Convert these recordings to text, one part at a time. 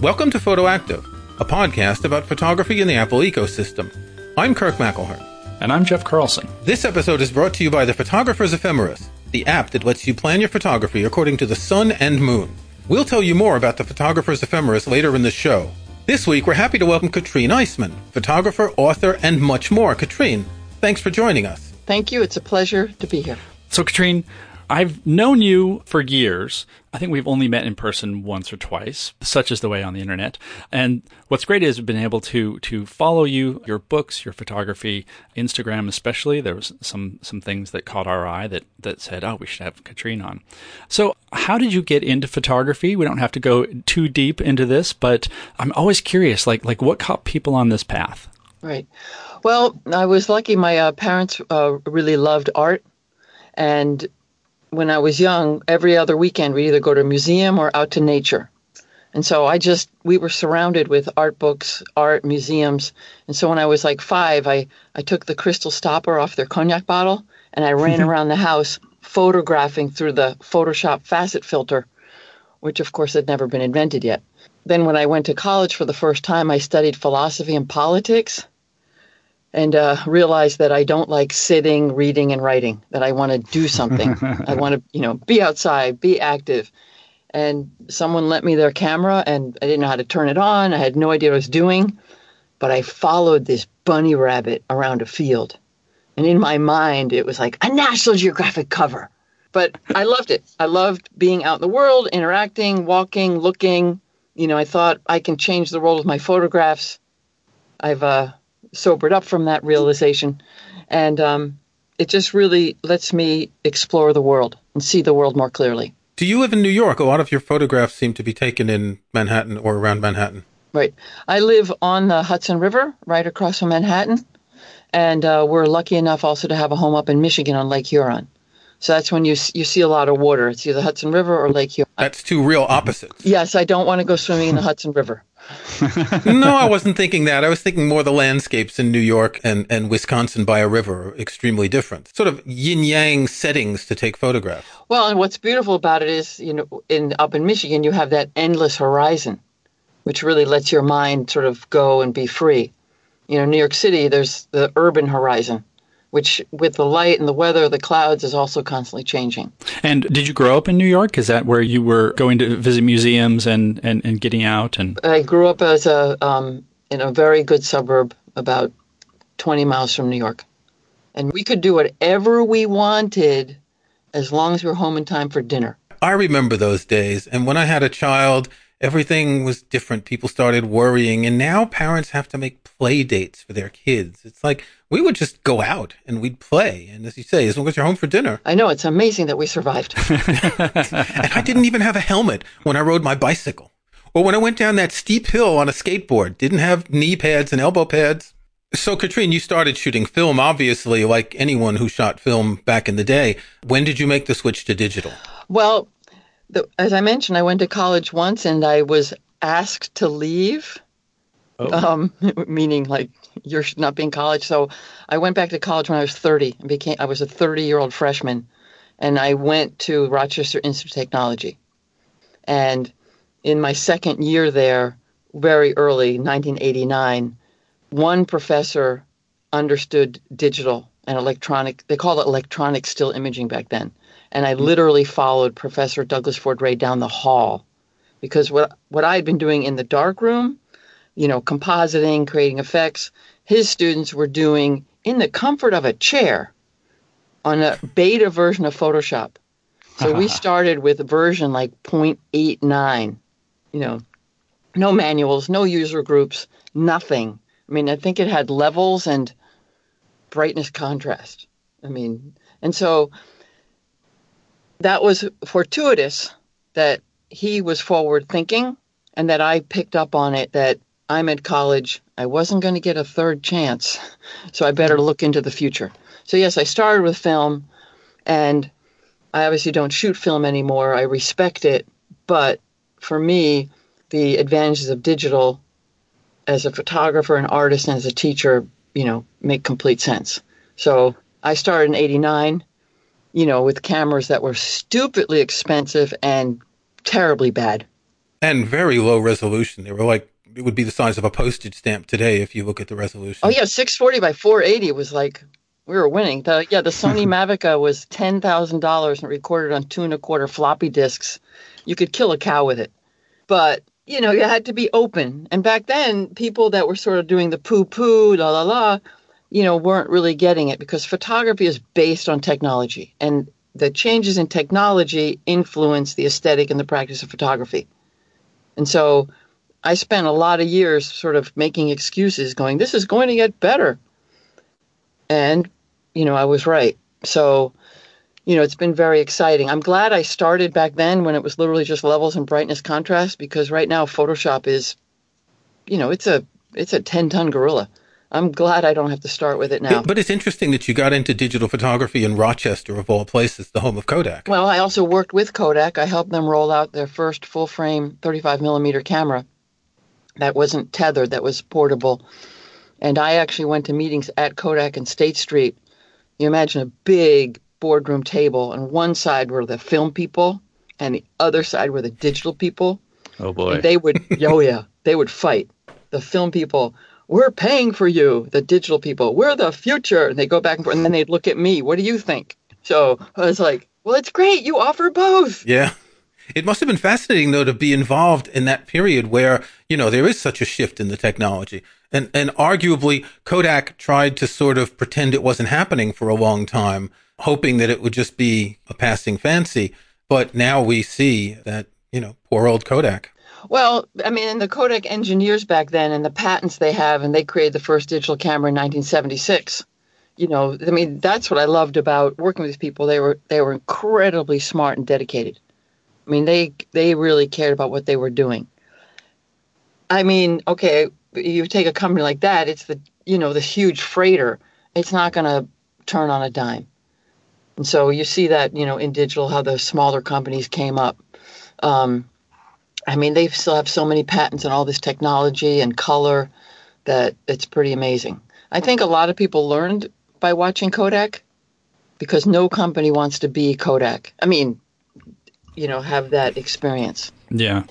Welcome to Photoactive, a podcast about photography in the Apple ecosystem. I'm Kirk McElhearn. And I'm Jeff Carlson. This episode is brought to you by the Photographer's Ephemeris, the app that lets you plan your photography according to the sun and moon. We'll tell you more about the Photographer's Ephemeris later in the show. This week, we're happy to welcome Katrin Eismann, photographer, author, and much more. Katrin, thanks for joining us. Thank you. It's a pleasure to be here. So, Katrin, I've known you for years. I think we've only met in person once or twice, such is the way on the internet. And what's great is we've been able to to follow you, your books, your photography, Instagram especially. There was some some things that caught our eye that that said, "Oh, we should have Katrin on." So, how did you get into photography? We don't have to go too deep into this, but I'm always curious, like like what caught people on this path? Right. Well, I was lucky. My uh, parents uh, really loved art, and when I was young, every other weekend we either go to a museum or out to nature. And so I just, we were surrounded with art books, art museums. And so when I was like five, I, I took the crystal stopper off their cognac bottle and I ran around the house photographing through the Photoshop facet filter, which of course had never been invented yet. Then when I went to college for the first time, I studied philosophy and politics and uh, realized that I don't like sitting, reading, and writing. That I want to do something. I want to, you know, be outside, be active. And someone lent me their camera, and I didn't know how to turn it on. I had no idea what I was doing, but I followed this bunny rabbit around a field, and in my mind, it was like a National Geographic cover. But I loved it. I loved being out in the world, interacting, walking, looking. You know, I thought I can change the world with my photographs. I've uh, sobered up from that realization. And um, it just really lets me explore the world and see the world more clearly. Do you live in New York? A lot of your photographs seem to be taken in Manhattan or around Manhattan. Right. I live on the Hudson River, right across from Manhattan. And uh, we're lucky enough also to have a home up in Michigan on Lake Huron. So that's when you you see a lot of water. It's either Hudson River or Lake Huron. That's two real opposites. Yes, I don't want to go swimming in the Hudson River. No, I wasn't thinking that. I was thinking more the landscapes in New York and, and Wisconsin by a river are extremely different. Sort of yin yang settings to take photographs. Well, and what's beautiful about it is, you know, in up in Michigan, you have that endless horizon, which really lets your mind sort of go and be free. You know, New York City, there's the urban horizon, which with the light and the weather, the clouds is also constantly changing. And did you grow up in New York? Is that where you were going to visit museums and, and, and getting out? And I grew up as a um, in a very good suburb about 20 miles from New York. And we could do whatever we wanted as long as we were home in time for dinner. I remember those days. And when I had a child, everything was different. People started worrying. And now parents have to make play dates for their kids. It's like we would just go out and we'd play. And as you say, as long as you're home for dinner. I know. It's amazing that we survived. and I didn't even have a helmet when I rode my bicycle. Or when I went down that steep hill on a skateboard, didn't have knee pads and elbow pads. So, Katrin, you started shooting film, obviously, like anyone who shot film back in the day. When did you make the switch to digital? Well, the, as I mentioned, I went to college once and I was asked to leave, oh. um, meaning like you're not being college. So I went back to college when I was 30 and became I was a 30 year old freshman, and I went to Rochester Institute of Technology, and in my second year there, very early, 1989, one professor understood digital and electronic. They called it electronic still imaging back then and I literally followed Professor Douglas Ford Rea down the hall because what what I had been doing in the dark room, you know, compositing, creating effects, his students were doing in the comfort of a chair on a beta version of Photoshop. So we started with a version like 0.89, you know, no manuals, no user groups, nothing. I mean, I think it had levels and brightness contrast. I mean, and so that was fortuitous that he was forward thinking and that I picked up on it that I'm at college. I wasn't going to get a third chance. So I better look into the future. So, yes, I started with film and I obviously don't shoot film anymore. I respect it. But for me, the advantages of digital as a photographer, an artist, and as a teacher, you know, make complete sense. So I started in 89 you know, with cameras that were stupidly expensive and terribly bad. And very low resolution. They were like, it would be the size of a postage stamp today if you look at the resolution. Oh, yeah. 640 by 480 was like, we were winning. The, yeah, the Sony Mavica was $10,000 and recorded on two and a quarter floppy disks. You could kill a cow with it. But you know, you had to be open. And back then, people that were sort of doing the poo poo, la la la, you know, weren't really getting it because photography is based on technology. And the changes in technology influence the aesthetic and the practice of photography. And so I spent a lot of years sort of making excuses, going, this is going to get better. And, you know, I was right. So you know, it's been very exciting. I'm glad I started back then when it was literally just levels and brightness contrast because right now Photoshop is, you know, it's a it's a 10 ton gorilla. I'm glad I don't have to start with it now. But it's interesting that you got into digital photography in Rochester, of all places, the home of Kodak. Well, I also worked with Kodak. I helped them roll out their first full frame 35 millimeter camera that wasn't tethered, that was portable. And I actually went to meetings at Kodak and State Street. You imagine a big, boardroom table. and one side were the film people, and the other side were the digital people. Oh boy! And they would, oh yeah, they would fight. The film people, we're paying for you. The digital people, we're the future. And they go back and forth, and then they'd look at me. What do you think? So I was like, well, it's great. You offer both. Yeah. It must have been fascinating though to be involved in that period where, you know, there is such a shift in the technology. And and arguably Kodak tried to sort of pretend it wasn't happening for a long time hoping that it would just be a passing fancy. But now we see that, you know, poor old Kodak. Well, I mean, the Kodak engineers back then and the patents they have, and they created the first digital camera in 1976. You know, I mean, that's what I loved about working with these people. They were they were incredibly smart and dedicated. I mean, they they really cared about what they were doing. I mean, okay, you take a company like that, it's the you know the huge freighter. It's not going to turn on a dime. And so you see that, you know, in digital, how the smaller companies came up. Um, I mean, they still have so many patents and all this technology and color that it's pretty amazing. I think a lot of people learned by watching Kodak because no company wants to be Kodak. I mean, you know, have that experience. Yeah.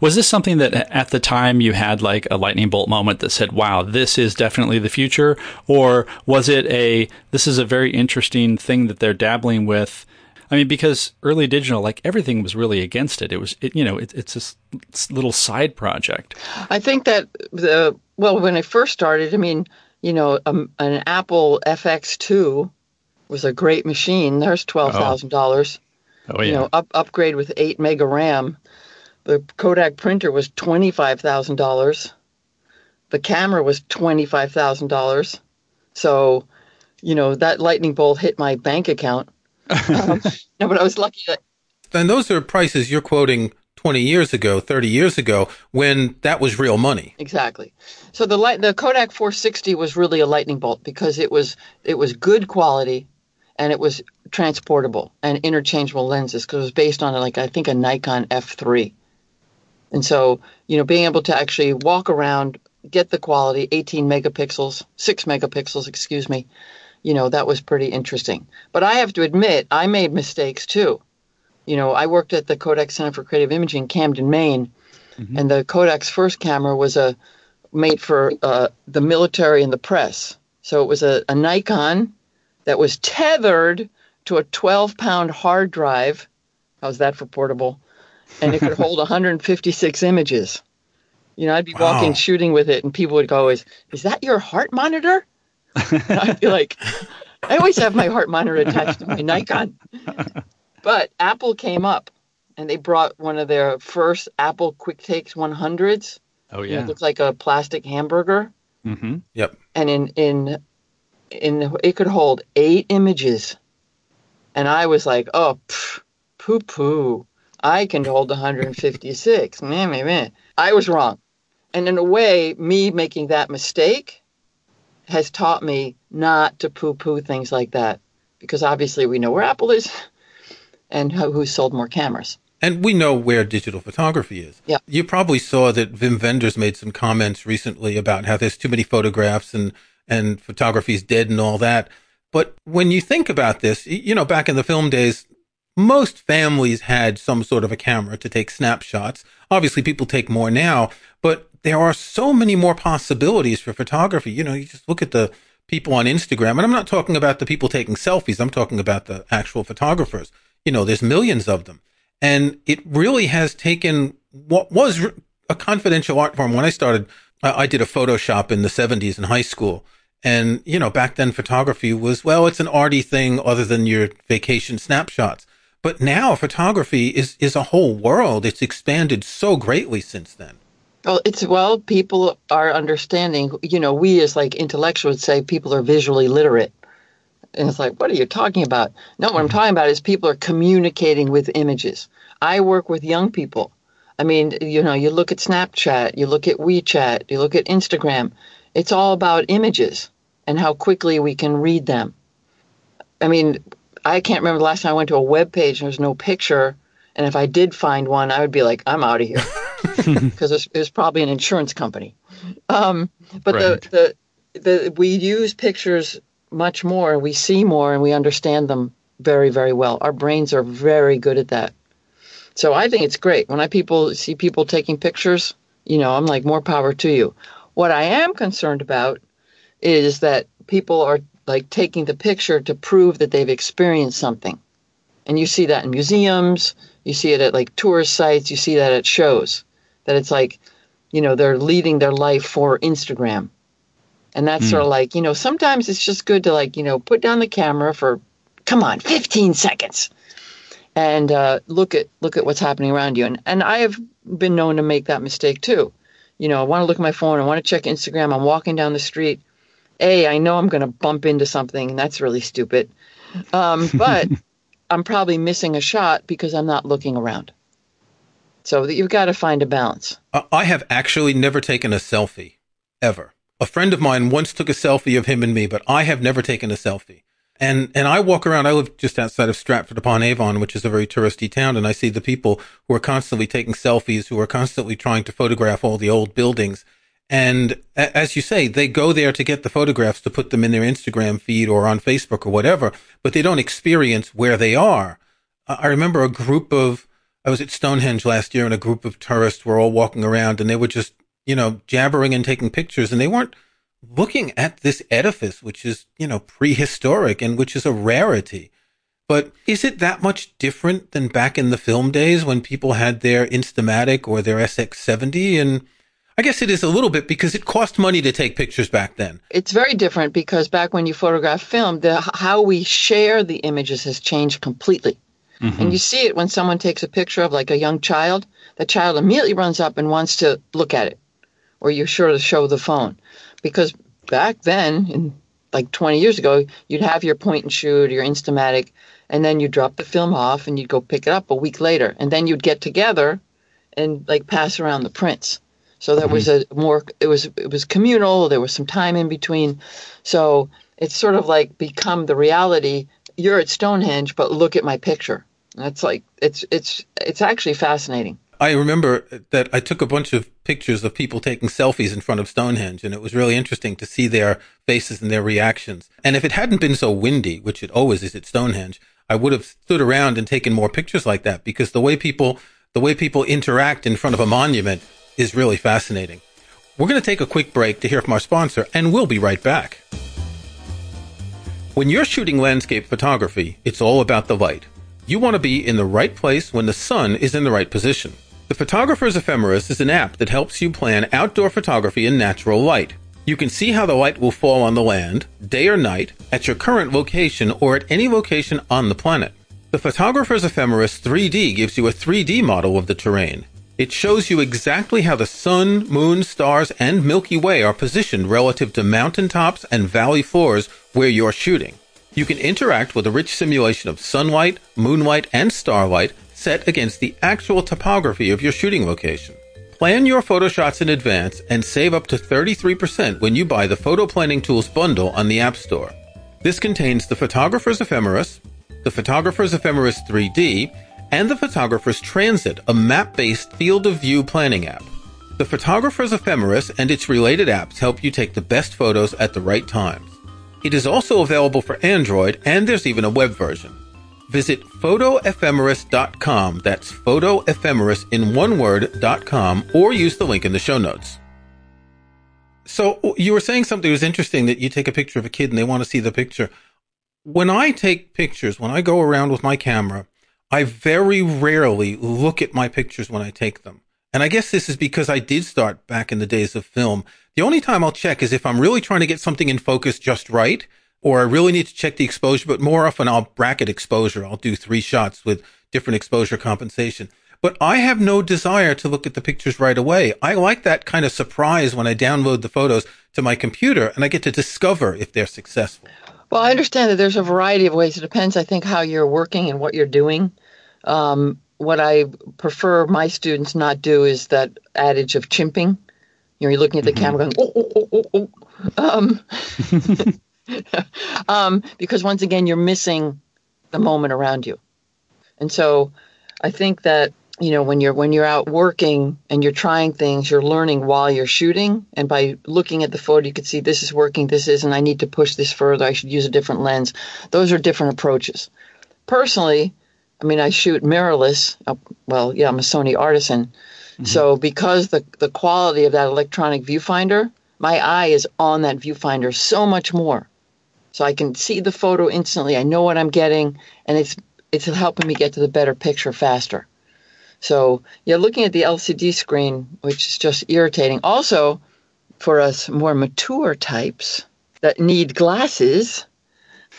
Was this something that at the time you had like a lightning bolt moment that said, wow, this is definitely the future? Or was it a, this is a very interesting thing that they're dabbling with? I mean, because early digital, like everything was really against it. It was, it, you know, it, it's this little side project. I think that the, well, when I first started, I mean, you know, um, an Apple FX2 was a great machine. There's $12,000. Oh. yeah. You know, up, upgrade with 8 mega RAM. The Kodak printer was $25,000. The camera was $25,000. So, you know, that lightning bolt hit my bank account. um, no, but I was lucky that. And those are prices you're quoting 20 years ago, 30 years ago, when that was real money. Exactly. So the light, the Kodak 460 was really a lightning bolt because it was it was good quality, and it was transportable and interchangeable lenses because it was based on like I think a Nikon F3. And so, you know, being able to actually walk around, get the quality, 18 megapixels, 6 megapixels, excuse me, you know, that was pretty interesting. But I have to admit, I made mistakes too. You know, I worked at the Kodak Center for Creative Imaging, in Camden, Maine, mm-hmm. and the Kodak's first camera was a made for uh, the military and the press. So it was a, a Nikon that was tethered to a 12 pound hard drive. How's that for portable? and it could hold 156 images. You know, I'd be wow. walking shooting with it, and people would go, "Is is that your heart monitor?" And I'd be like, "I always have my heart monitor attached to my Nikon." But Apple came up, and they brought one of their first Apple QuickTakes 100s. Oh yeah, it looked like a plastic hamburger. Mm-hmm. Yep. And in in in it could hold eight images, and I was like, "Oh, poo poo." I can hold 156. Man, man, man. I was wrong. And in a way, me making that mistake has taught me not to poo poo things like that because obviously we know where Apple is and who sold more cameras. And we know where digital photography is. Yeah. You probably saw that Wim Wenders made some comments recently about how there's too many photographs and, and photography's dead and all that. But when you think about this, you know, back in the film days, most families had some sort of a camera to take snapshots. Obviously, people take more now, but there are so many more possibilities for photography. You know, you just look at the people on Instagram, and I'm not talking about the people taking selfies. I'm talking about the actual photographers. You know, there's millions of them. And it really has taken what was a confidential art form. When I started, I did a Photoshop in the 70s in high school. And, you know, back then photography was, well, it's an arty thing other than your vacation snapshots. But now photography is, is a whole world. It's expanded so greatly since then. Well, it's well, people are understanding. You know, we as like intellectuals say people are visually literate. And it's like, what are you talking about? No, what I'm mm-hmm. talking about is people are communicating with images. I work with young people. I mean, you know, you look at Snapchat, you look at WeChat, you look at Instagram. It's all about images and how quickly we can read them. I mean, I can't remember the last time I went to a web page and there's no picture. And if I did find one, I would be like, I'm out of here because it's, it's, probably an insurance company. Um, but right. the, the, the, we use pictures much more and we see more and we understand them very, very well. Our brains are very good at that. So I think it's great. When I people see people taking pictures, you know, I'm like, more power to you. What I am concerned about is that people are like taking the picture to prove that they've experienced something. And you see that in museums, you see it at like tourist sites, you see that at shows. That it's like, you know, they're leading their life for Instagram. And that's mm. sort of like, you know, sometimes it's just good to like, you know, put down the camera for come on, 15 seconds and uh, look at look at what's happening around you. And and I have been known to make that mistake too. You know, I want to look at my phone, I want to check Instagram, I'm walking down the street. A, I know I'm going to bump into something, and that's really stupid. Um, but I'm probably missing a shot because I'm not looking around. So that you've got to find a balance. I have actually never taken a selfie, ever. A friend of mine once took a selfie of him and me, but I have never taken a selfie. And and I walk around. I live just outside of Stratford upon Avon, which is a very touristy town, and I see the people who are constantly taking selfies, who are constantly trying to photograph all the old buildings. And as you say, they go there to get the photographs to put them in their Instagram feed or on Facebook or whatever, but they don't experience where they are. I remember a group of, I was at Stonehenge last year and a group of tourists were all walking around and they were just, you know, jabbering and taking pictures and they weren't looking at this edifice, which is, you know, prehistoric and which is a rarity. But is it that much different than back in the film days when people had their Instamatic or their SX70? And I guess it is a little bit because it cost money to take pictures back then. It's very different because back when you photograph film, the, how we share the images has changed completely. Mm-hmm. And you see it when someone takes a picture of like a young child, the child immediately runs up and wants to look at it, or you're sure to show the phone because back then, in like 20 years ago, you'd have your point and shoot, your Instamatic, and then you'd drop the film off and you'd go pick it up a week later, and then you'd get together and like pass around the prints. So that mm-hmm. was a more it was it was communal. There was some time in between, so it's sort of like become the reality. You're at Stonehenge, but look at my picture. That's like it's it's it's actually fascinating. I remember that I took a bunch of pictures of people taking selfies in front of Stonehenge, and it was really interesting to see their faces and their reactions. And if it hadn't been so windy, which it always is at Stonehenge, I would have stood around and taken more pictures like that because the way people the way people interact in front of a monument is really fascinating. We're going to take a quick break to hear from our sponsor, and we'll be right back. When you're shooting landscape photography, it's all about the light. You want to be in the right place when the sun is in the right position. The Photographer's Ephemeris is an app that helps you plan outdoor photography in natural light. You can see how the light will fall on the land, day or night, at your current location or at any location on the planet. The Photographer's Ephemeris 3D gives you a 3D model of the terrain. It shows you exactly how the sun, moon, stars, and Milky Way are positioned relative to mountaintops and valley floors where you're shooting. You can interact with a rich simulation of sunlight, moonlight, and starlight set against the actual topography of your shooting location. Plan your photo shots in advance and save up to 33% when you buy the Photo Planning Tools bundle on the App Store. This contains the Photographer's Ephemeris, the Photographer's Ephemeris 3D, and the Photographer's Transit, a map-based field of view planning app. The Photographer's Ephemeris and its related apps help you take the best photos at the right times. It is also available for Android and there's even a web version. Visit photoephemeris.com. That's photoephemeris in one word.com or use the link in the show notes. So you were saying something was interesting that you take a picture of a kid and they want to see the picture. When I take pictures, when I go around with my camera, I very rarely look at my pictures when I take them. And I guess this is because I did start back in the days of film. The only time I'll check is if I'm really trying to get something in focus just right, or I really need to check the exposure, but more often I'll bracket exposure. I'll do three shots with different exposure compensation. But I have no desire to look at the pictures right away. I like that kind of surprise when I download the photos to my computer and I get to discover if they're successful. Well, I understand that there's a variety of ways. It depends, I think, how you're working and what you're doing. Um, what I prefer my students not do is that adage of chimping. You know, you're looking at the mm-hmm. camera going, oh, oh, oh, oh, oh. Um, um, because once again, you're missing the moment around you. And so I think that you know when you're when you're out working and you're trying things you're learning while you're shooting. And by looking at the photo you can see this is working this isn't i need to push this further. I should use a different lens. Those are different approaches. Personally i mean i shoot mirrorless. Uh, well yeah i'm a sony artisan. Mm-hmm. so because the the quality of that electronic viewfinder my eye is on that viewfinder so much more so I can see the photo instantly. I know what I'm getting, and it's it's helping me get to the better picture faster. So yeah, looking at the LCD screen, which is just irritating. Also, for us more mature types that need glasses,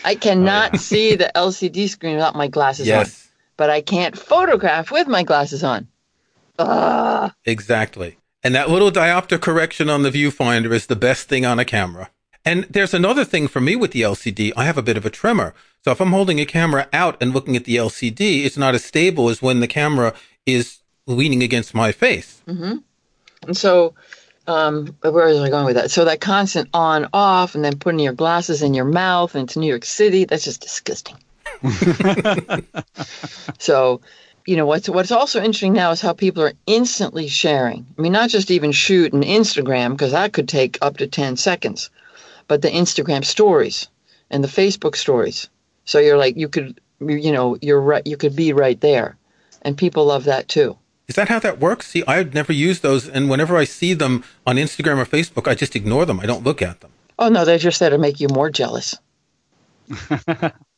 I cannot oh, yeah. see the LCD screen without my glasses yes. on. But I can't photograph with my glasses on. Ah. Exactly. And that little diopter correction on the viewfinder is the best thing on a camera. And there's another thing for me with the LCD. I have a bit of a tremor. So if I'm holding a camera out and looking at the LCD, it's not as stable as when the camera is leaning against my face. Mm-hmm. And so, um, where was I going with that? So that constant on off and then putting your glasses in your mouth and to New York City, that's just disgusting. so, you know, what's, what's also interesting now is how people are instantly sharing. I mean, not just even shoot an Instagram, because that could take up to 10 seconds but the Instagram stories and the Facebook stories. So you're like, you could, you know, you're right, you could be right there. And people love that too. Is that how that works? See, I've never used those. And whenever I see them on Instagram or Facebook, I just ignore them. I don't look at them. Oh, no, they're just there to make you more jealous.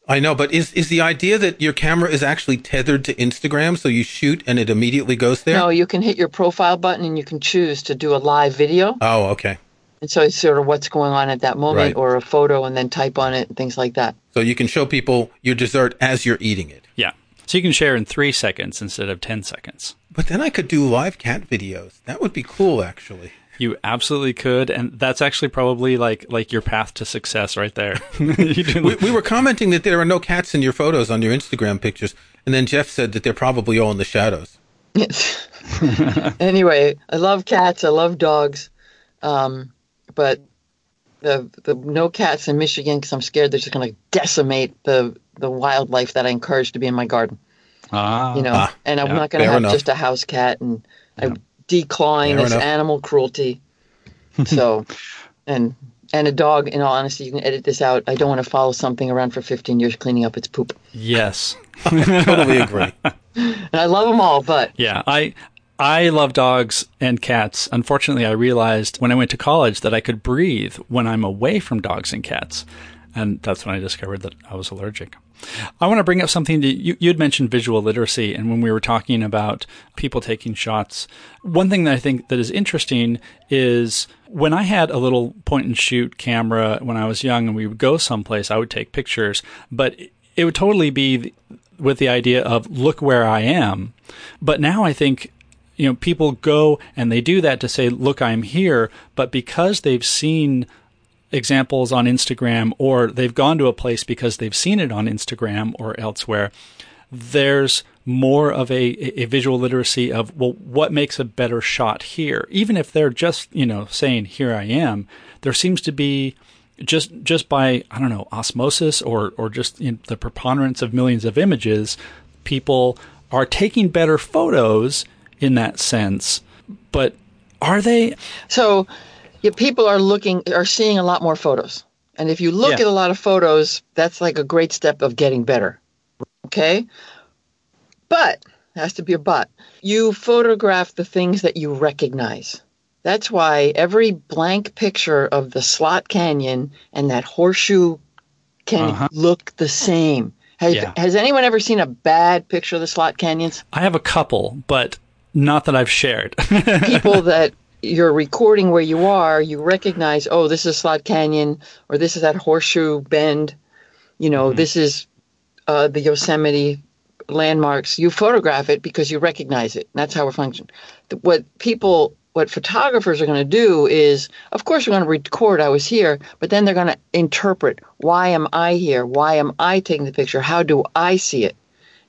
I know, but is, is the idea that your camera is actually tethered to Instagram so you shoot and it immediately goes there? No, you can hit your profile button and you can choose to do a live video. Oh, okay. And so it's sort of what's going on at that moment right. or a photo and then type on it and things like that. So you can show people your dessert as you're eating it. Yeah. So you can share in three seconds instead of 10 seconds. But then I could do live cat videos. That would be cool, actually. You absolutely could, and that's actually probably like like your path to success right there. we, we, were commenting that there are no cats in your photos on your Instagram pictures, and then Jeff said that they're probably all in the shadows. Yes. anyway, I love cats. I love dogs. Um, but the the no cats in Michigan because I'm scared they're just going to decimate the the wildlife that I encourage to be in my garden. Ah, you know, ah, and I'm yeah, not going to have enough. just a house cat, and yeah. I decline as animal cruelty. So, and and a dog. In all honesty, you can edit this out. I don't want to follow something around for 15 years cleaning up its poop. Yes, totally agree. and I love them all, but yeah, I I love dogs and cats. Unfortunately, I realized when I went to college that I could breathe when I'm away from dogs and cats. And that's when I discovered that I was allergic. I want to bring up something that you, had mentioned visual literacy. And when we were talking about people taking shots, one thing that I think that is interesting is when I had a little point and shoot camera when I was young and we would go someplace, I would take pictures, but it would totally be with the idea of look where I am. But now I think you know, people go and they do that to say, look, I'm here. But because they've seen examples on Instagram or they've gone to a place because they've seen it on Instagram or elsewhere, there's more of a, a visual literacy of, well, what makes a better shot here? Even if they're just, you know, saying, here I am, there seems to be just just by I don't know osmosis or or just the preponderance of millions of images, people are taking better photos in that sense. But are they? So, yeah, people are looking, are seeing a lot more photos. And if you look yeah. at a lot of photos, that's like a great step of getting better. Okay? But, has to be a but, you photograph the things that you recognize. That's why every blank picture of the slot canyon and that horseshoe can uh-huh. look the same. Has, yeah. has anyone ever seen a bad picture of the slot canyons? I have a couple, but not that I've shared. People that you're recording where you are, you recognize, oh, this is Slot Canyon, or this is that horseshoe bend. You know, mm-hmm. this is uh, the Yosemite landmarks. You photograph it because you recognize it. That's how we're functioning. What people, what photographers are going to do is, of course, we're going to record I was here, but then they're going to interpret why am I here? Why am I taking the picture? How do I see it?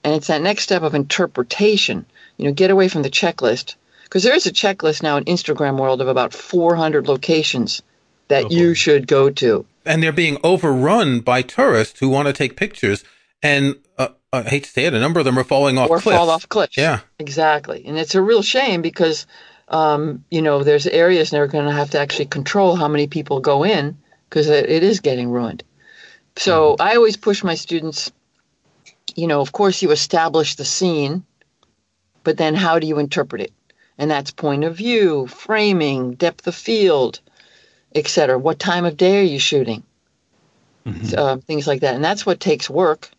And it's that next step of interpretation. You know, get away from the checklist because there is a checklist now in Instagram world of about 400 locations that oh, you should go to. And they're being overrun by tourists who want to take pictures and uh, I hate to say it, a number of them are falling off or cliffs. fall off cliffs. Yeah, exactly, and it's a real shame because um, you know there's areas they're going to have to actually control how many people go in because it, it is getting ruined. So mm-hmm. I always push my students. You know, of course, you establish the scene, but then how do you interpret it? And that's point of view, framing, depth of field, etc. What time of day are you shooting? Mm-hmm. Uh, things like that, and that's what takes work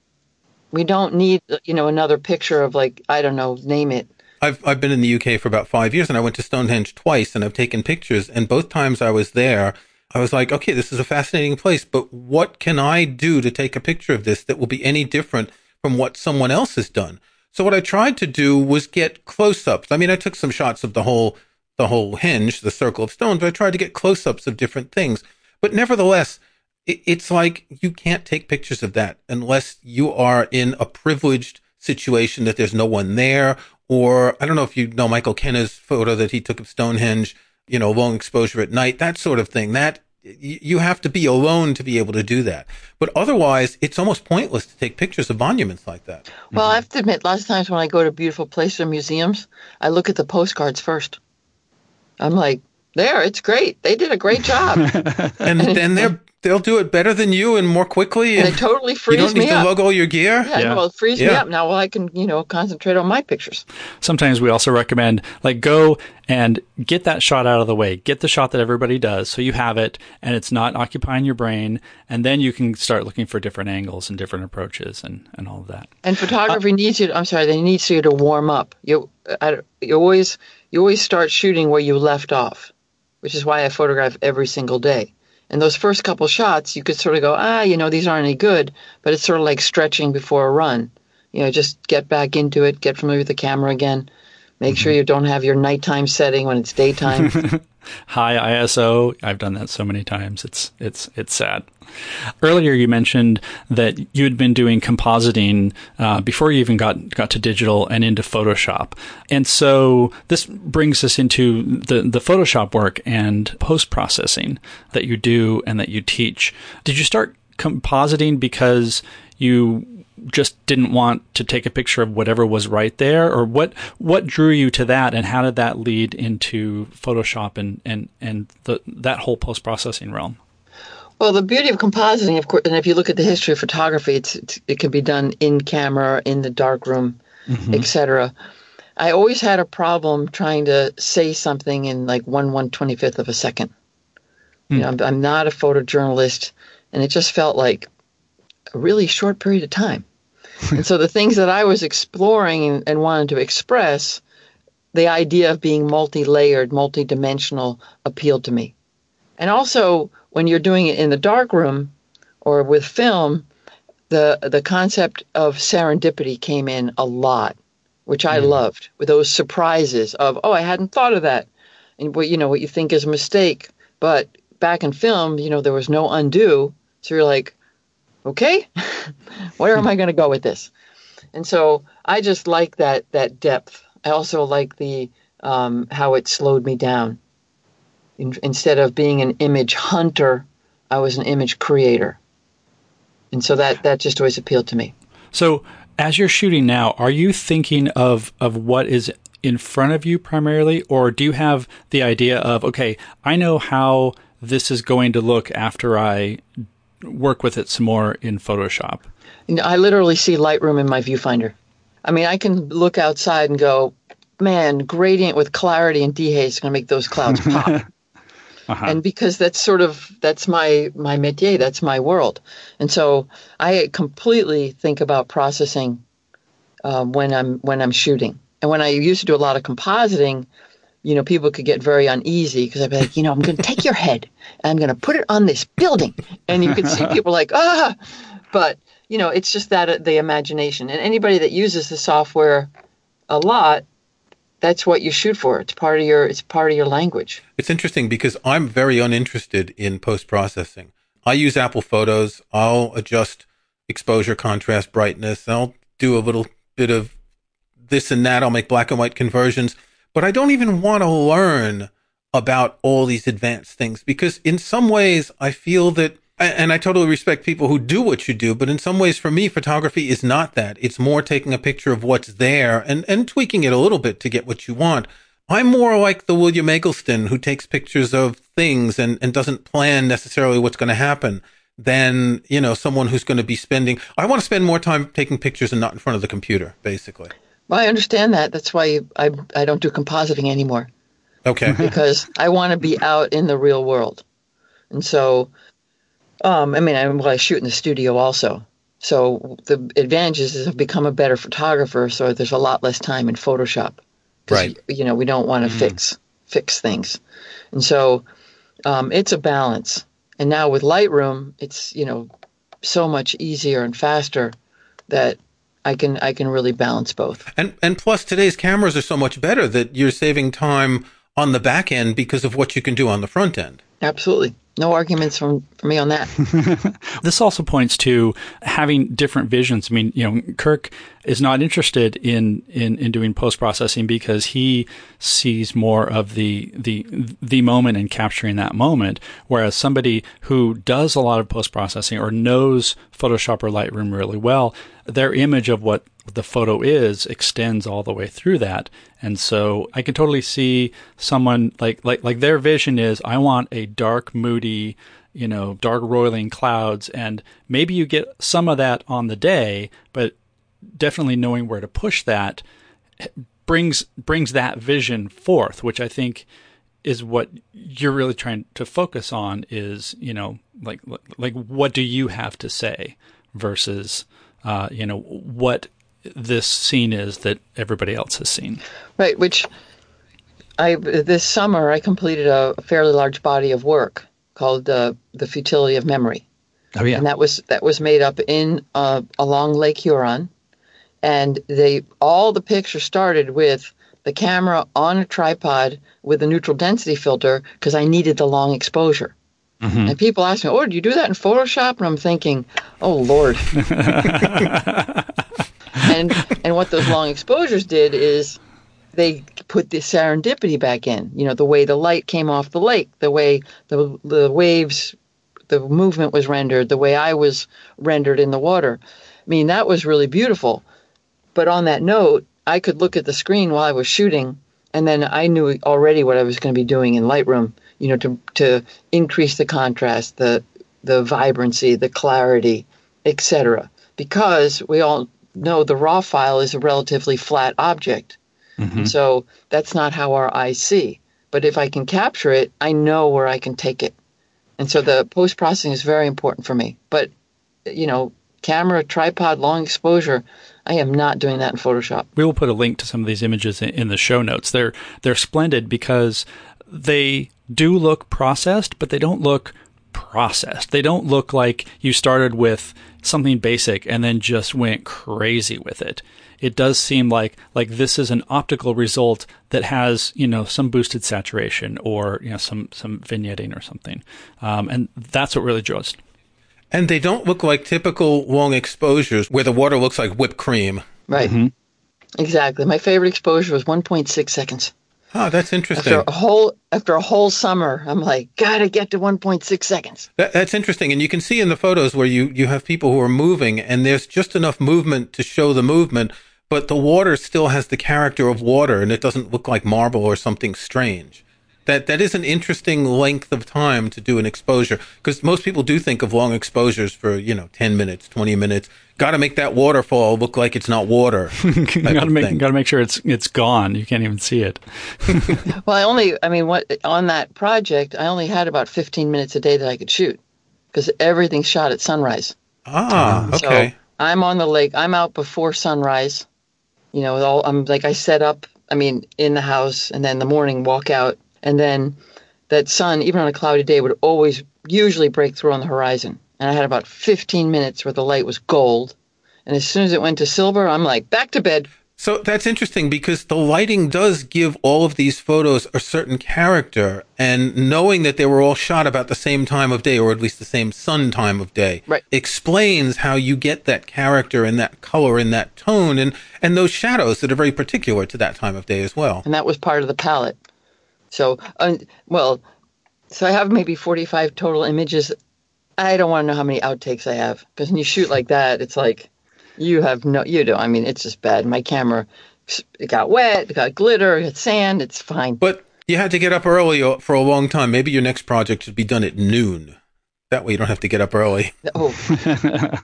we don't need, you know, another picture of like I don't know, name it. I've I've been in the UK for about five years, and I went to Stonehenge twice, and I've taken pictures. And both times I was there, I was like, okay, this is a fascinating place, but what can I do to take a picture of this that will be any different from what someone else has done? So what I tried to do was get close-ups. I mean, I took some shots of the whole the whole henge, the circle of stones, but I tried to get close-ups of different things. But nevertheless, it's like you can't take pictures of that unless you are in a privileged situation that there's no one there. Or I don't know if you know Michael Kenna's photo that he took of Stonehenge, you know, long exposure at night, that sort of thing. That you have to be alone to be able to do that. But otherwise, it's almost pointless to take pictures of monuments like that. Well, mm-hmm. I have to admit, lots of times when I go to beautiful places or museums, I look at the postcards first. I'm like, there, it's great. They did a great job. and then they're they'll do it better than you and more quickly. And, and it totally frees me up. You don't need to lug all your gear. Yeah, yeah. well, it frees yeah. me up now. Well, I can you know concentrate on my pictures. Sometimes we also recommend like go and get that shot out of the way. Get the shot that everybody does, so you have it and it's not occupying your brain. And then you can start looking for different angles and different approaches and and all of that. And photography uh, needs you. To, I'm sorry, they needs you to warm up. You I, you always you always start shooting where you left off, which is why I photograph every single day and those first couple shots, you could sort of go, ah, you know, these aren't any good, but it's sort of like stretching before a run. You know, just get back into it, get familiar with the camera again. Make sure mm-hmm. you don't have your nighttime setting when it's daytime. High ISO. I've done that so many times. It's it's it's sad. Earlier, you mentioned that you had been doing compositing uh, before you even got got to digital and into Photoshop, and so this brings us into the the Photoshop work and post processing that you do and that you teach. Did you start compositing because you just didn't want to take a picture of whatever was right there or what what drew you to that and how did that lead into photoshop and and and the, that whole post processing realm well, the beauty of compositing, of course, and if you look at the history of photography, it's, it's it can be done in camera, in the darkroom, mm-hmm. etc. I always had a problem trying to say something in like one one twenty fifth of a second. Mm. You know, I'm, I'm not a photojournalist, and it just felt like a really short period of time. and so the things that I was exploring and, wanted to express, the idea of being multi-layered, multi-dimensional appealed to me. And also when you're doing it in the dark room or with film, the the concept of serendipity came in a lot, which I mm. loved. With those surprises of, oh, I hadn't thought of that, and what you know what you think is a mistake, but back in film, you know, there was no undo. So you're like, okay, where am I going to go with this? And so I just like that that depth. I also like the um, how it slowed me down in, instead of being an image hunter, I was an image creator. And so that, that just always appealed to me. So as you're shooting now, are you thinking of, of what is in front of you primarily, or do you have the idea of, okay, I know how this is going to look after I work with it some more in Photoshop? I literally see Lightroom in my viewfinder. I mean, I can look outside and go, man, gradient with clarity and dehaze is going to make those clouds pop. uh-huh. And because that's sort of that's my my métier, that's my world, and so I completely think about processing um, when I'm when I'm shooting. And when I used to do a lot of compositing, you know, people could get very uneasy because I'd be like, you know, I'm going to take your head and I'm going to put it on this building, and you could see people like ah, but you know, it's just that uh, the imagination. And anybody that uses the software a lot that's what you shoot for. It's part of your it's part of your language. It's interesting because I'm very uninterested in post processing. I use Apple Photos. I'll adjust exposure, contrast, brightness. I'll do a little bit of this and that. I'll make black and white conversions, but I don't even want to learn about all these advanced things because in some ways I feel that and I totally respect people who do what you do, but in some ways for me, photography is not that. It's more taking a picture of what's there and, and tweaking it a little bit to get what you want. I'm more like the William Eggleston who takes pictures of things and, and doesn't plan necessarily what's going to happen than, you know, someone who's going to be spending, I want to spend more time taking pictures and not in front of the computer, basically. Well, I understand that. That's why I, I don't do compositing anymore. Okay. because I want to be out in the real world. And so um, I mean, I, well, I shoot in the studio also. So the advantages is I've become a better photographer. So there's a lot less time in Photoshop. Right. You know, we don't want to mm. fix fix things, and so um, it's a balance. And now with Lightroom, it's you know so much easier and faster that I can I can really balance both. And and plus today's cameras are so much better that you're saving time on the back end because of what you can do on the front end. Absolutely no arguments from for me on that. this also points to having different visions. I mean, you know, Kirk is not interested in in, in doing post processing because he sees more of the the the moment and capturing that moment, whereas somebody who does a lot of post processing or knows Photoshop or Lightroom really well, their image of what the photo is extends all the way through that. And so I can totally see someone like like like their vision is I want a dark, moody, you know, dark roiling clouds and maybe you get some of that on the day, but definitely knowing where to push that brings brings that vision forth, which I think is what you're really trying to focus on is, you know, like like what do you have to say versus uh, you know what this scene is that everybody else has seen. Right, which I this summer I completed a fairly large body of work called uh, "The Futility of Memory." Oh yeah, and that was that was made up in uh, along Lake Huron, and they all the pictures started with the camera on a tripod with a neutral density filter because I needed the long exposure. Mm-hmm. And people ask me, "Oh, do you do that in Photoshop?" And I'm thinking, "Oh Lord." and and what those long exposures did is they put the serendipity back in. You know, the way the light came off the lake, the way the the waves, the movement was rendered, the way I was rendered in the water. I mean, that was really beautiful. But on that note, I could look at the screen while I was shooting, and then I knew already what I was going to be doing in Lightroom. You know, to to increase the contrast, the the vibrancy, the clarity, etc. Because we all no, the raw file is a relatively flat object. Mm-hmm. So that's not how our eyes see. But if I can capture it, I know where I can take it. And so the post processing is very important for me. But, you know, camera, tripod, long exposure, I am not doing that in Photoshop. We will put a link to some of these images in the show notes. They're they're splendid because they do look processed, but they don't look processed. They don't look like you started with something basic and then just went crazy with it. It does seem like like this is an optical result that has you know some boosted saturation or you know some some vignetting or something, um, and that's what really draws. And they don't look like typical long exposures where the water looks like whipped cream. Right. Mm-hmm. Exactly. My favorite exposure was 1.6 seconds. Oh, that's interesting. After a whole after a whole summer, I'm like, gotta get to 1.6 seconds. That, that's interesting, and you can see in the photos where you you have people who are moving, and there's just enough movement to show the movement, but the water still has the character of water, and it doesn't look like marble or something strange. That that is an interesting length of time to do an exposure because most people do think of long exposures for you know ten minutes, twenty minutes. Got to make that waterfall look like it's not water. got to make got to make sure it's it's gone. You can't even see it. well, I only I mean what on that project I only had about fifteen minutes a day that I could shoot because everything's shot at sunrise. Ah, okay. So I'm on the lake. I'm out before sunrise. You know, all I'm like I set up. I mean, in the house, and then the morning walk out and then that sun, even on a cloudy day, would always usually break through on the horizon. And I had about 15 minutes where the light was gold. And as soon as it went to silver, I'm like, back to bed. So that's interesting because the lighting does give all of these photos a certain character. And knowing that they were all shot about the same time of day, or at least the same sun time of day, right. explains how you get that character and that color and that tone and, and those shadows that are very particular to that time of day as well. And that was part of the palette. So, uh, well, so I have maybe 45 total images. I don't want to know how many outtakes I have because when you shoot like that, it's like you have no, you don't. I mean, it's just bad. My camera, it got wet, it got glitter, it got sand. It's fine. But you had to get up early uh, for a long time. Maybe your next project should be done at noon. That way you don't have to get up early. Oh.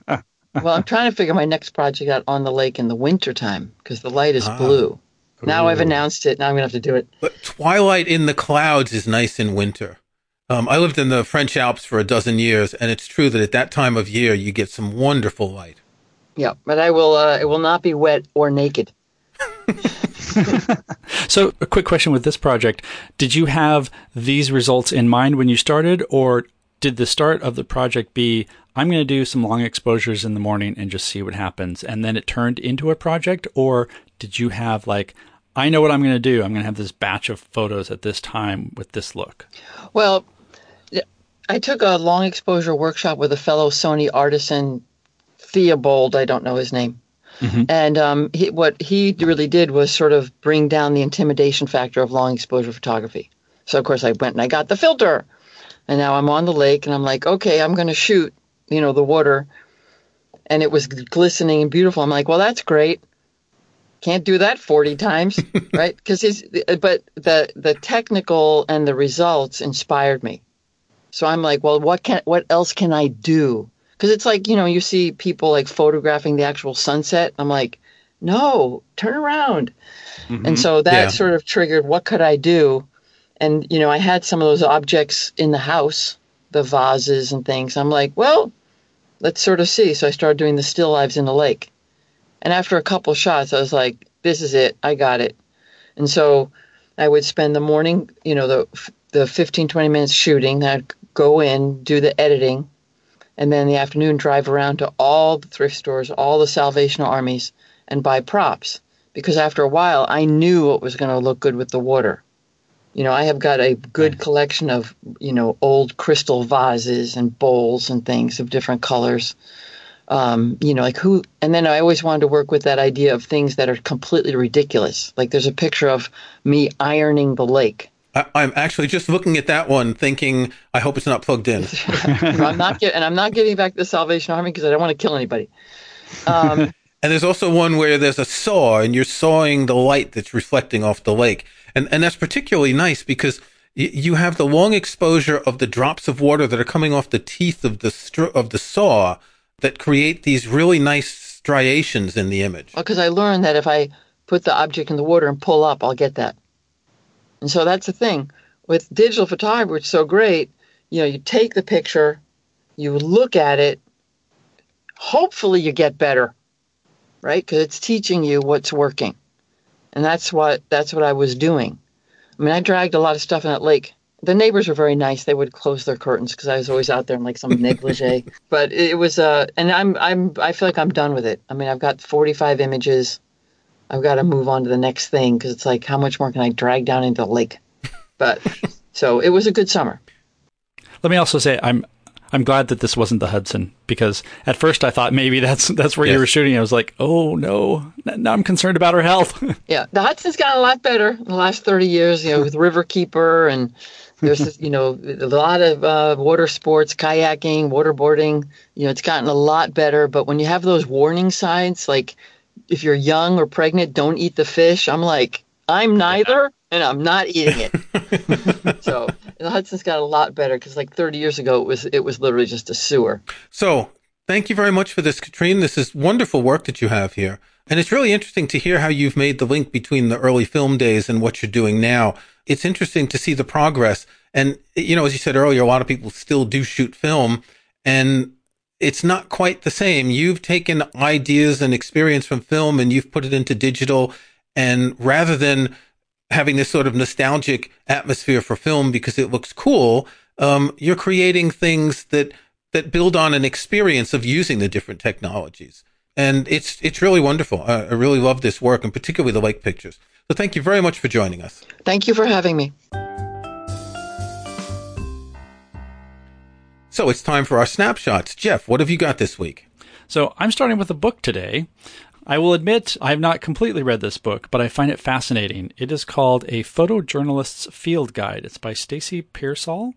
well, I'm trying to figure my next project out on the lake in the wintertime because the light is ah. blue. Now I've announced it. Now I'm going to have to do it. But Twilight in the Clouds is nice in winter. Um, I lived in the French Alps for a dozen years, and it's true that at that time of year you get some wonderful light. Yeah, but I will. Uh, it will not be wet or naked. so, a quick question with this project: Did you have these results in mind when you started, or did the start of the project be I'm going to do some long exposures in the morning and just see what happens, and then it turned into a project, or did you have like I know what I'm going to do. I'm going to have this batch of photos at this time with this look. Well, I took a long exposure workshop with a fellow Sony artisan, Theobald. I don't know his name. Mm-hmm. And um, he, what he really did was sort of bring down the intimidation factor of long exposure photography. So, of course, I went and I got the filter. And now I'm on the lake and I'm like, okay, I'm going to shoot, you know, the water. And it was glistening and beautiful. I'm like, well, that's great can't do that 40 times right? Because he's but the the technical and the results inspired me. So i'm like well what can what else can i do? Because it's like you know you see people like photographing the actual sunset. I'm like no turn around. Mm-hmm. and so that yeah. sort of triggered what could i do? And you know i had some of those objects in the house the vases and things. I'm like well let's sort of see. So i started doing the still lives in the lake and after a couple shots, I was like, this is it. I got it. And so I would spend the morning, you know, the the 15, 20 minutes shooting. I'd go in, do the editing, and then the afternoon drive around to all the thrift stores, all the Salvation Armies, and buy props. Because after a while, I knew what was going to look good with the water. You know, I have got a good collection of, you know, old crystal vases and bowls and things of different colors um, you know, like who, and then I always wanted to work with that idea of things that are completely ridiculous. Like there's a picture of me ironing the lake. I, am actually just looking at that one, thinking, I hope it's not plugged in. I'm not, get, and I'm not giving back the Salvation Army because I don't want to kill anybody. Um, and there's also one where there's a saw, and you're sawing the light that's reflecting off the lake, and and that's particularly nice because you have the long exposure of the drops of water that are coming off the teeth of the str- of the saw that create these really nice striations in the image. Because I learned that if I put the object in the water and pull up, I'll get that. And so that's the thing with digital photography. It's so great. You know, you take the picture, you look at it. Hopefully, you get better, right? Because it's teaching you what's working, and that's what that's what I was doing. I mean, I dragged a lot of stuff in that lake the neighbors were very nice. They would close their curtains because I was always out there in like some negligee. But it was, uh, and I'm, I'm, I feel like I'm done with it. I mean, I've got 45 images. I've got to move on to the next thing because it's like, how much more can I drag down into the lake? But so it was a good summer. Let me also say, I'm, I'm glad that this wasn't the Hudson because at first I thought maybe that's that's where yes. you were shooting. I was like, oh no, now I'm concerned about her health. yeah, the Hudson's gotten a lot better in the last 30 years. You know, with Riverkeeper and there's, you know, a lot of uh, water sports, kayaking, waterboarding. You know, it's gotten a lot better. But when you have those warning signs, like if you're young or pregnant, don't eat the fish. I'm like, I'm neither. and I'm not eating it. so the Hudson's got a lot better because like 30 years ago it was it was literally just a sewer. So thank you very much for this, Katrin. This is wonderful work that you have here. And it's really interesting to hear how you've made the link between the early film days and what you're doing now. It's interesting to see the progress. And, you know, as you said earlier, a lot of people still do shoot film and it's not quite the same. You've taken ideas and experience from film and you've put it into digital. And rather than having this sort of nostalgic atmosphere for film because it looks cool, um, you're creating things that that build on an experience of using the different technologies. And it's it's really wonderful. I, I really love this work, and particularly the lake pictures. So thank you very much for joining us. Thank you for having me. So it's time for our snapshots. Jeff, what have you got this week? So I'm starting with a book today. I will admit I have not completely read this book, but I find it fascinating. It is called A Photojournalist's Field Guide. It's by Stacy Pearsall,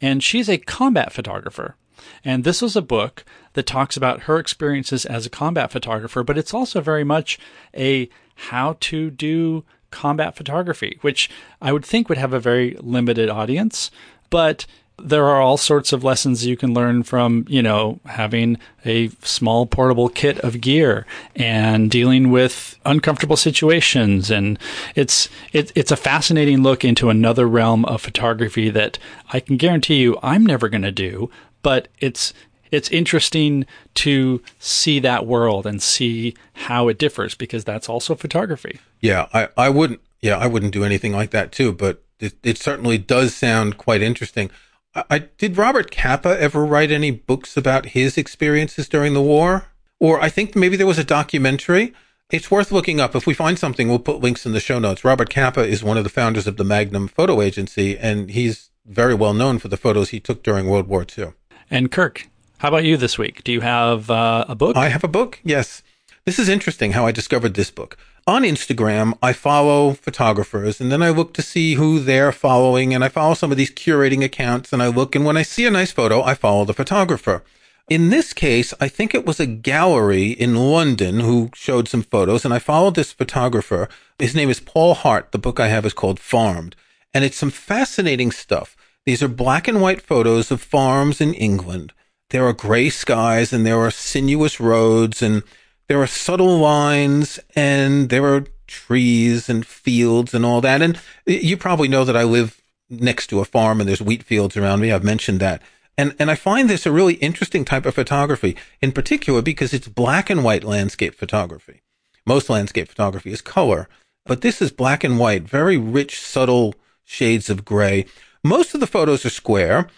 and she's a combat photographer. And this is a book that talks about her experiences as a combat photographer, but it's also very much a how to do combat photography, which I would think would have a very limited audience. But there are all sorts of lessons you can learn from, you know, having a small portable kit of gear and dealing with uncomfortable situations. And it's, it, it's a fascinating look into another realm of photography that I can guarantee you I'm never going to do, but it's, it's interesting to see that world and see how it differs because that's also photography. Yeah, I, I wouldn't, yeah, I wouldn't do anything like that too, but it, it certainly does sound quite interesting. I, did Robert Capa ever write any books about his experiences during the war? Or I think maybe there was a documentary. It's worth looking up. If we find something, we'll put links in the show notes. Robert Capa is one of the founders of the Magnum Photo Agency, and he's very well known for the photos he took during World War II. And Kirk, how about you this week? Do you have uh, a book? I have a book, yes. This is interesting how I discovered this book on Instagram, I follow photographers and then I look to see who they're following and I follow some of these curating accounts and I look and when I see a nice photo, I follow the photographer. In this case, I think it was a gallery in London who showed some photos and I followed this photographer. His name is Paul Hart. The book I have is called Farmed and it's some fascinating stuff. These are black and white photos of farms in England. There are gray skies and there are sinuous roads and there are subtle lines and there are trees and fields and all that. And you probably know that I live next to a farm and there's wheat fields around me. I've mentioned that. And, and I find this a really interesting type of photography in particular because it's black and white landscape photography. Most landscape photography is color, but this is black and white, very rich, subtle shades of gray. Most of the photos are square,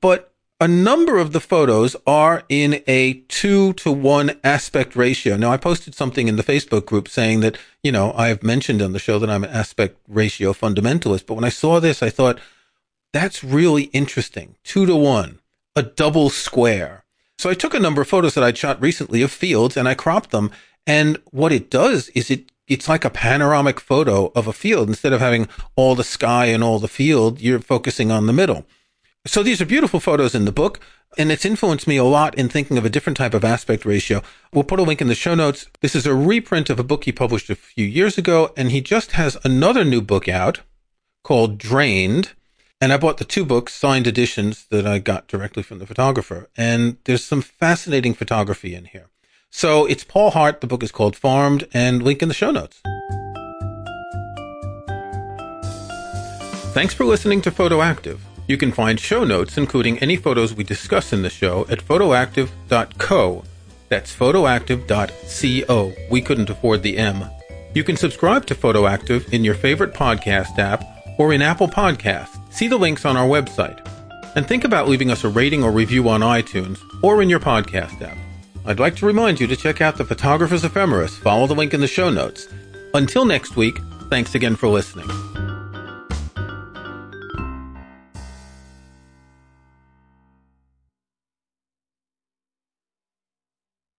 but a number of the photos are in a two to one aspect ratio. Now, I posted something in the Facebook group saying that, you know, I've mentioned on the show that I'm an aspect ratio fundamentalist, but when I saw this, I thought, that's really interesting. Two to one, a double square. So I took a number of photos that I'd shot recently of fields and I cropped them. And what it does is it, it's like a panoramic photo of a field. Instead of having all the sky and all the field, you're focusing on the middle. So these are beautiful photos in the book, and it's influenced me a lot in thinking of a different type of aspect ratio. We'll put a link in the show notes. This is a reprint of a book he published a few years ago, and he just has another new book out called Drained. And I bought the two books, signed editions that I got directly from the photographer. And there's some fascinating photography in here. So it's Paul Hart. The book is called Farmed, and link in the show notes. Thanks for listening to Photo Active. You can find show notes, including any photos we discuss in the show, at photoactive.co. That's photoactive.co. We couldn't afford the M. You can subscribe to Photoactive in your favorite podcast app or in Apple Podcasts. See the links on our website. And think about leaving us a rating or review on iTunes or in your podcast app. I'd like to remind you to check out the Photographer's Ephemeris. Follow the link in the show notes. Until next week, thanks again for listening.